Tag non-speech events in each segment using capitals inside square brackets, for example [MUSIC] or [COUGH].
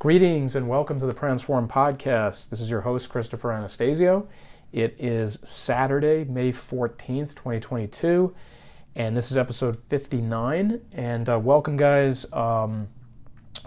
Greetings and welcome to the Transform Podcast. This is your host, Christopher Anastasio. It is Saturday, May 14th, 2022, and this is episode 59. And uh, welcome, guys. Um,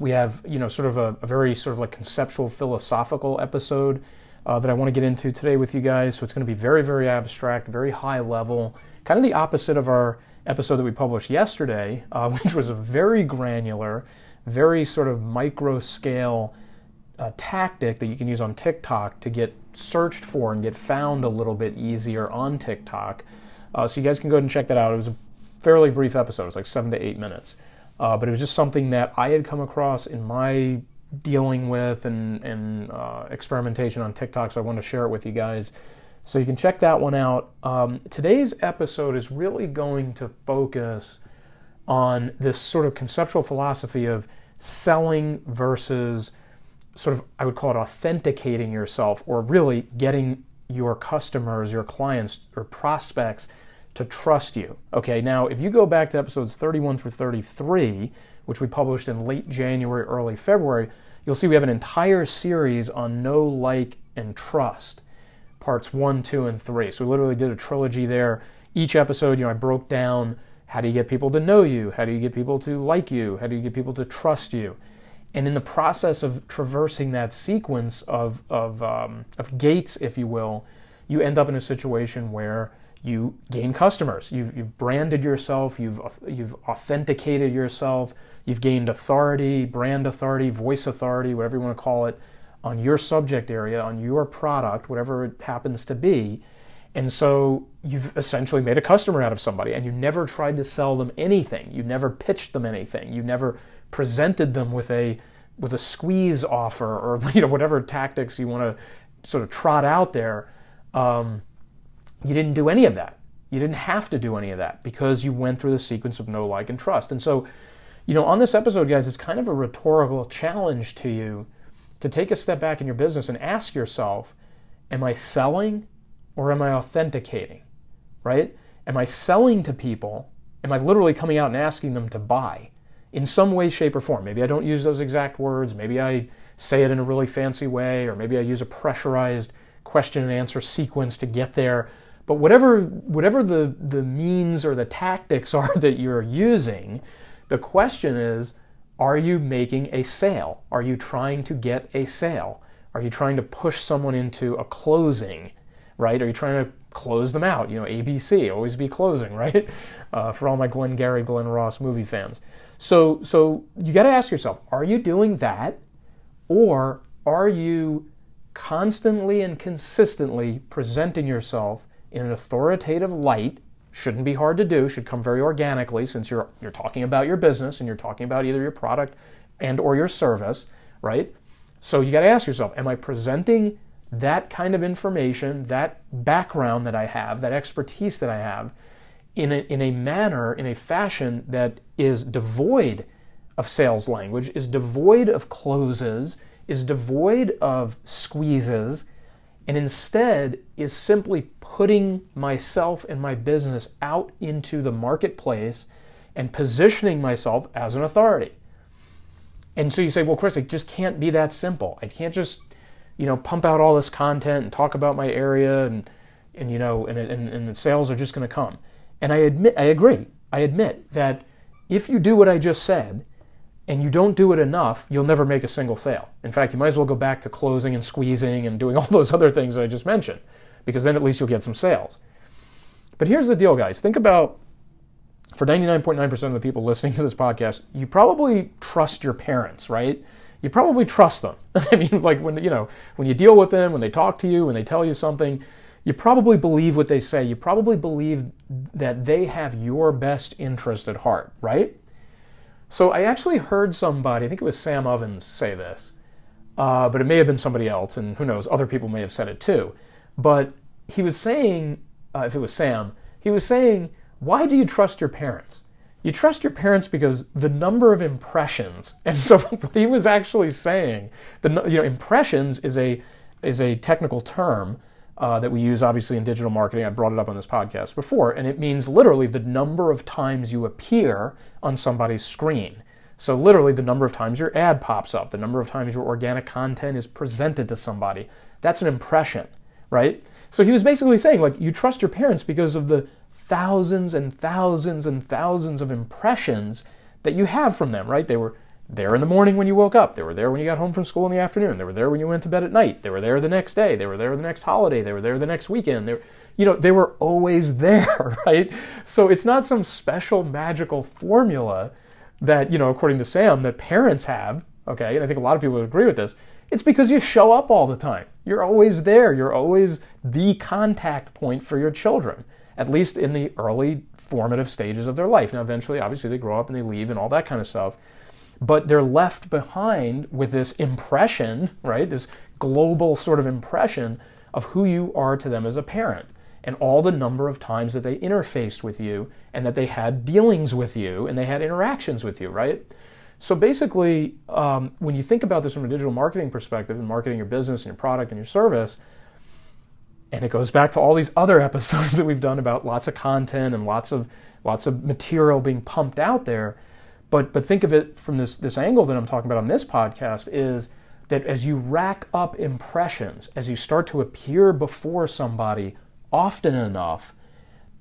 we have, you know, sort of a, a, very sort of like conceptual, philosophical episode uh, that I want to get into today with you guys. So it's going to be very, very abstract, very high level, kind of the opposite of our episode that we published yesterday, uh, [LAUGHS] which was a very granular very sort of micro scale uh, tactic that you can use on TikTok to get searched for and get found a little bit easier on TikTok. Uh, so you guys can go ahead and check that out. It was a fairly brief episode, it was like seven to eight minutes. Uh, but it was just something that I had come across in my dealing with and, and uh, experimentation on TikTok, so I wanted to share it with you guys. So you can check that one out. Um, today's episode is really going to focus on this sort of conceptual philosophy of selling versus sort of, I would call it authenticating yourself or really getting your customers, your clients, or prospects to trust you. Okay, now if you go back to episodes 31 through 33, which we published in late January, early February, you'll see we have an entire series on know, like, and trust, parts one, two, and three. So we literally did a trilogy there. Each episode, you know, I broke down how do you get people to know you? How do you get people to like you? How do you get people to trust you? And in the process of traversing that sequence of, of, um, of gates, if you will, you end up in a situation where you gain customers. You've, you've branded yourself, you've, you've authenticated yourself, you've gained authority, brand authority, voice authority, whatever you want to call it, on your subject area, on your product, whatever it happens to be. And so you've essentially made a customer out of somebody and you never tried to sell them anything. You never pitched them anything. You never presented them with a with a squeeze offer or [LAUGHS] you know whatever tactics you want to sort of trot out there. Um, you didn't do any of that. You didn't have to do any of that because you went through the sequence of know like, and trust. And so, you know, on this episode, guys, it's kind of a rhetorical challenge to you to take a step back in your business and ask yourself, am I selling or am I authenticating? Right? Am I selling to people? Am I literally coming out and asking them to buy in some way, shape, or form? Maybe I don't use those exact words. Maybe I say it in a really fancy way, or maybe I use a pressurized question and answer sequence to get there. But whatever, whatever the, the means or the tactics [LAUGHS] are that you're using, the question is are you making a sale? Are you trying to get a sale? Are you trying to push someone into a closing? Right? Are you trying to close them out? You know, ABC, always be closing, [LAUGHS] right? Uh, for all my Glenn Gary, Glen Ross movie fans. So, so you got to ask yourself: Are you doing that, or are you constantly and consistently presenting yourself in an authoritative light? Shouldn't be hard to do. Should come very organically, since you're you're talking about your business and you're talking about either your product and or your service, right? So you got to ask yourself: Am I presenting that kind of information, that background that I have, that expertise that I have, in a, in a manner, in a fashion that is devoid of sales language, is devoid of closes, is devoid of squeezes, and instead is simply putting myself and my business out into the marketplace and positioning myself as an authority. And so you say, well, Chris, it just can't be that simple. I can't just you know, pump out all this content and talk about my area and, and you know, and, and, and the sales are just going to come. And I admit, I agree. I admit that if you do what I just said and you don't do it enough, you'll never make a single sale. In fact, you might as well go back to closing and squeezing and doing [LAUGHS] all those other things that I just mentioned, because then at least you'll get some sales. But here's the deal, guys. Think about for 99.9% of the people listening to this podcast, you probably trust your parents, right? You probably trust them. [LAUGHS] I mean, like when you know when you deal with them, when they talk to you, when they tell you something, you probably believe what they say. You probably believe that they have your best interest at heart, right? So I actually heard somebody, I think it was Sam Ovens, say this, uh, but it may have been somebody else, and who knows, other people may have said it too. But he was saying, uh, if it was Sam, he was saying, why do you trust your parents? You trust your parents because the number of impressions [LAUGHS] and so [LAUGHS] what he was actually saying the you know impressions is a is a technical term uh, that we use obviously in digital marketing. I brought it up on this podcast before and it means literally the number of times you appear on somebody's screen. So, literally, the number of times your ad pops up, the number of times your organic content is presented to somebody, that's an impression, right? So, he was basically saying, like, you trust your parents because of the thousands and thousands and thousands of impressions that you have from them, right? They were there in the morning when you woke up. They were there when you got home from school in the afternoon. They were there when you went to bed at night. They were there the next day. They were there the next holiday. They were there the next weekend. They were, you know, they were always [LAUGHS] there, right? So it's not some special magical formula that, you know, according to Sam, that parents have, okay, and I think a lot of people would agree with this, it's because you show up all the time. You're always there. You're always the contact point for your children, at least in the early formative stages of their life. Now, eventually, obviously, they grow up and they leave and all that kind of stuff. But they're left behind with this impression, right? This global sort of impression of who you are to them as a parent and all the number of times that they interfaced with you and that they had dealings with you and they had interactions with you, right? So basically, um, when you think about this from a digital marketing perspective and marketing your business and your product and your service, and it goes back to all these other [LAUGHS] episodes that we've done about lots of content and lots of lots of material being pumped out there. But but think of it from this this angle that I'm talking about on this podcast is that as you rack up impressions, as you start to appear before somebody often enough,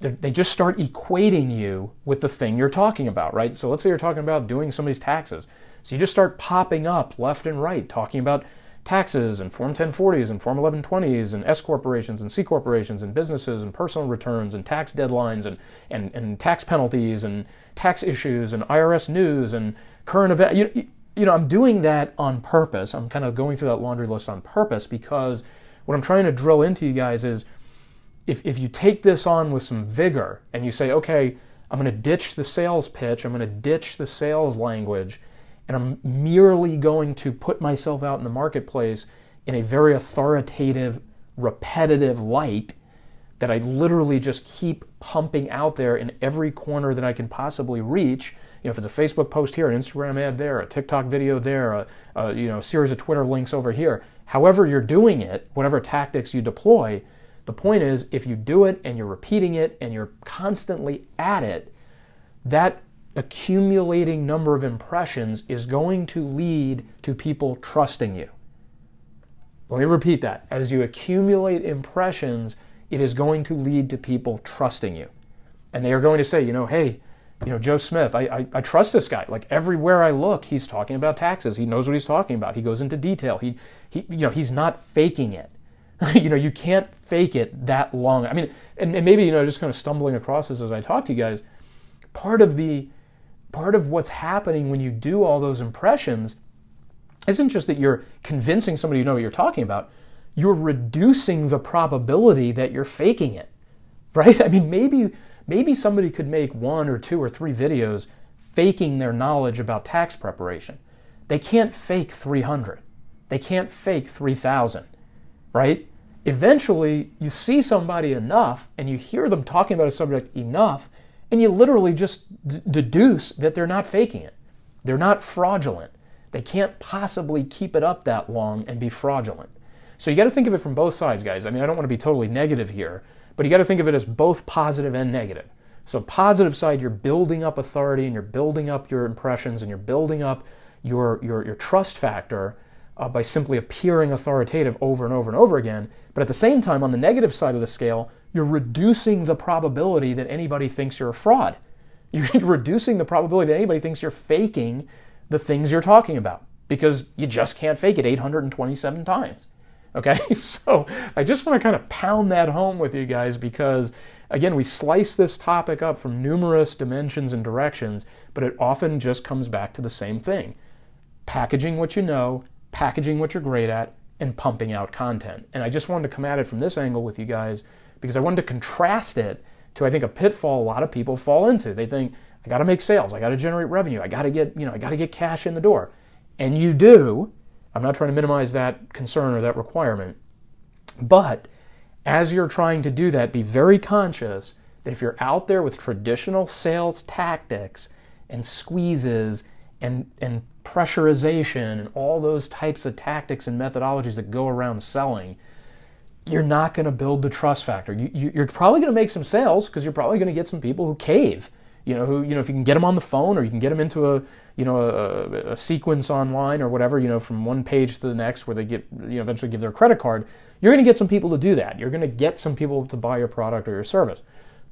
they just start equating you with the thing you're talking about, right? So let's say you're talking about doing somebody's taxes. So you just start popping up left and right, talking about taxes and Form 1040s and Form 1120s and S corporations and C corporations and businesses and personal returns and tax deadlines and, and, and tax penalties and tax issues and IRS news and current event. You, you know, I'm doing that on purpose. I'm kind of going through that laundry list on purpose because what I'm trying to drill into you guys is if, if you take this on with some vigor and you say, okay, I'm going to ditch the sales pitch, I'm going to ditch the sales language, and I'm merely going to put myself out in the marketplace in a very authoritative, repetitive light that I literally just keep pumping out there in every corner that I can possibly reach. You know, if it's a Facebook post here, an Instagram ad there, a TikTok video there, a, a you know a series of Twitter links over here. However you're doing it, whatever tactics you deploy, the point is, if you do it and you're repeating it and you're constantly at it, that accumulating number of impressions is going to lead to people trusting you. Let me repeat that. As you accumulate impressions, it is going to lead to people trusting you. And they are going to say, you know, hey, you know, Joe Smith, I, I, I, trust this guy. Like everywhere I look, he's talking about taxes. He knows what he's talking about. He goes into detail. He, he you know, he's not faking it. [LAUGHS] you know, you can't fake it that long. I mean, and, and maybe, you know, just kind of stumbling across this as I talk to you guys, part of the, part of what's happening when you do all those impressions isn't just that you're convincing somebody you know what you're talking about, you're reducing the probability that you're faking it. [LAUGHS] Right? I mean, maybe maybe somebody could make one or two or three videos faking their knowledge about tax preparation. They can't fake 300. They can't fake 3000. Right? eventually you see somebody enough and you hear them talking about a subject enough and you literally just d- deduce that they're not faking it. They're not fraudulent. They can't possibly keep it up that long and be fraudulent. So you got to think of it from both sides, guys. I mean, I don't want to be totally negative here, but you got to think of it as both positive and negative. So positive side, you're building up authority and you're building up your impressions and you're building up your your, your trust factor uh, by simply appearing authoritative over and over and over again. But at the same time, on the negative side of the scale, you're reducing the probability that anybody thinks you're a fraud. [LAUGHS] You're reducing the probability that anybody thinks you're faking the things you're talking about because you just can't fake it 827 times. Okay, [LAUGHS] so I just want to kind of pound that home with you guys because, again, we slice this topic up from numerous dimensions and directions, but it often just comes back to the same thing packaging what you know packaging what you're great at, and pumping out content. And I just wanted to come at it from this angle with you guys because I wanted to contrast it to I think a pitfall a lot of people fall into. They think I got to make sales, I got to generate revenue, I got to get, you know, I got to get cash in the door. And you do. I'm not trying to minimize that concern or that requirement. But as you're trying to do that, be very conscious that if you're out there with traditional sales tactics and squeezes and, and pressurization and all those types of tactics and methodologies that go around selling, you're not going to build the trust factor. You, are probably going to make some sales because you're probably going to get some people who cave. you know, who, you know, if you can get them on the phone or you can get them into a, you know, a, a sequence online or whatever, you know, from one page to the next where they get, you know, eventually give their credit card, you're going to get some people to do that. You're going to get some people to buy your product or your service.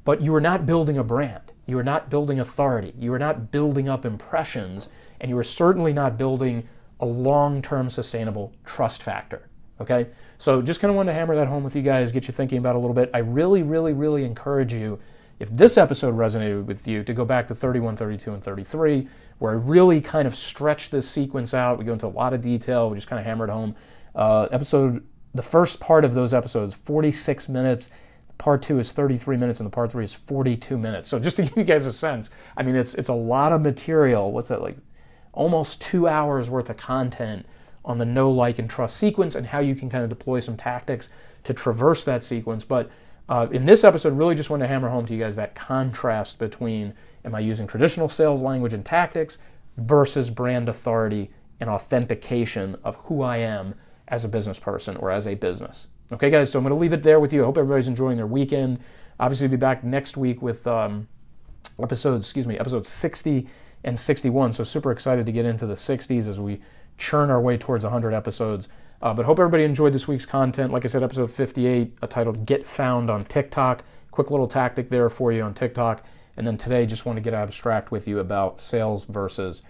But you are not building a brand. You are not building authority. You are not building up impressions. And you are certainly not building a long term sustainable trust factor. Okay? So just kind of wanted to hammer that home with you guys, get you thinking about a little bit. I really, really, really encourage you, if this episode resonated with you, to go back to 31, 32, and 33, where I really kind of stretch this sequence out. We go into a lot of detail. We just kind of hammer it home. Uh, episode, the first part of those episodes, 46 minutes. Part two is 33 minutes, and the part three is 42 minutes. So just to [LAUGHS] give you guys a sense, I mean, it's it's a lot of material. What's that like? Almost two hours worth of content on the know, like, and trust sequence and how you can kind of deploy some tactics to traverse that sequence. But uh, in this episode, really just want to hammer home to you guys that contrast between am I using traditional sales language and tactics versus brand authority and authentication of who I am as a business person or as a business. Okay, guys, so I'm going to leave it there with you. I hope everybody's enjoying their weekend. Obviously, we'll be back next week with um, episodes, excuse me, episodes 60 and 61. So super excited to get into the 60s as we churn our way towards 100 episodes. Uh, but hope everybody enjoyed this week's content. Like I said, episode 58, a titled Get Found on TikTok. Quick little tactic there for you on TikTok. And then today, just want to get abstract with you about sales versus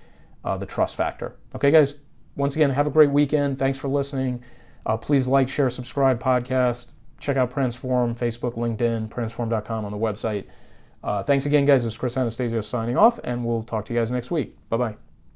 uh, the trust factor. Okay, guys, once again, have a great weekend. Thanks for listening. Uh, please like, share, subscribe, podcast. Check out Transform, Facebook, LinkedIn, transform.com on the website. Uh, thanks again, guys. This is Chris Anastasio signing off, and we'll talk to you guys next week. Bye bye.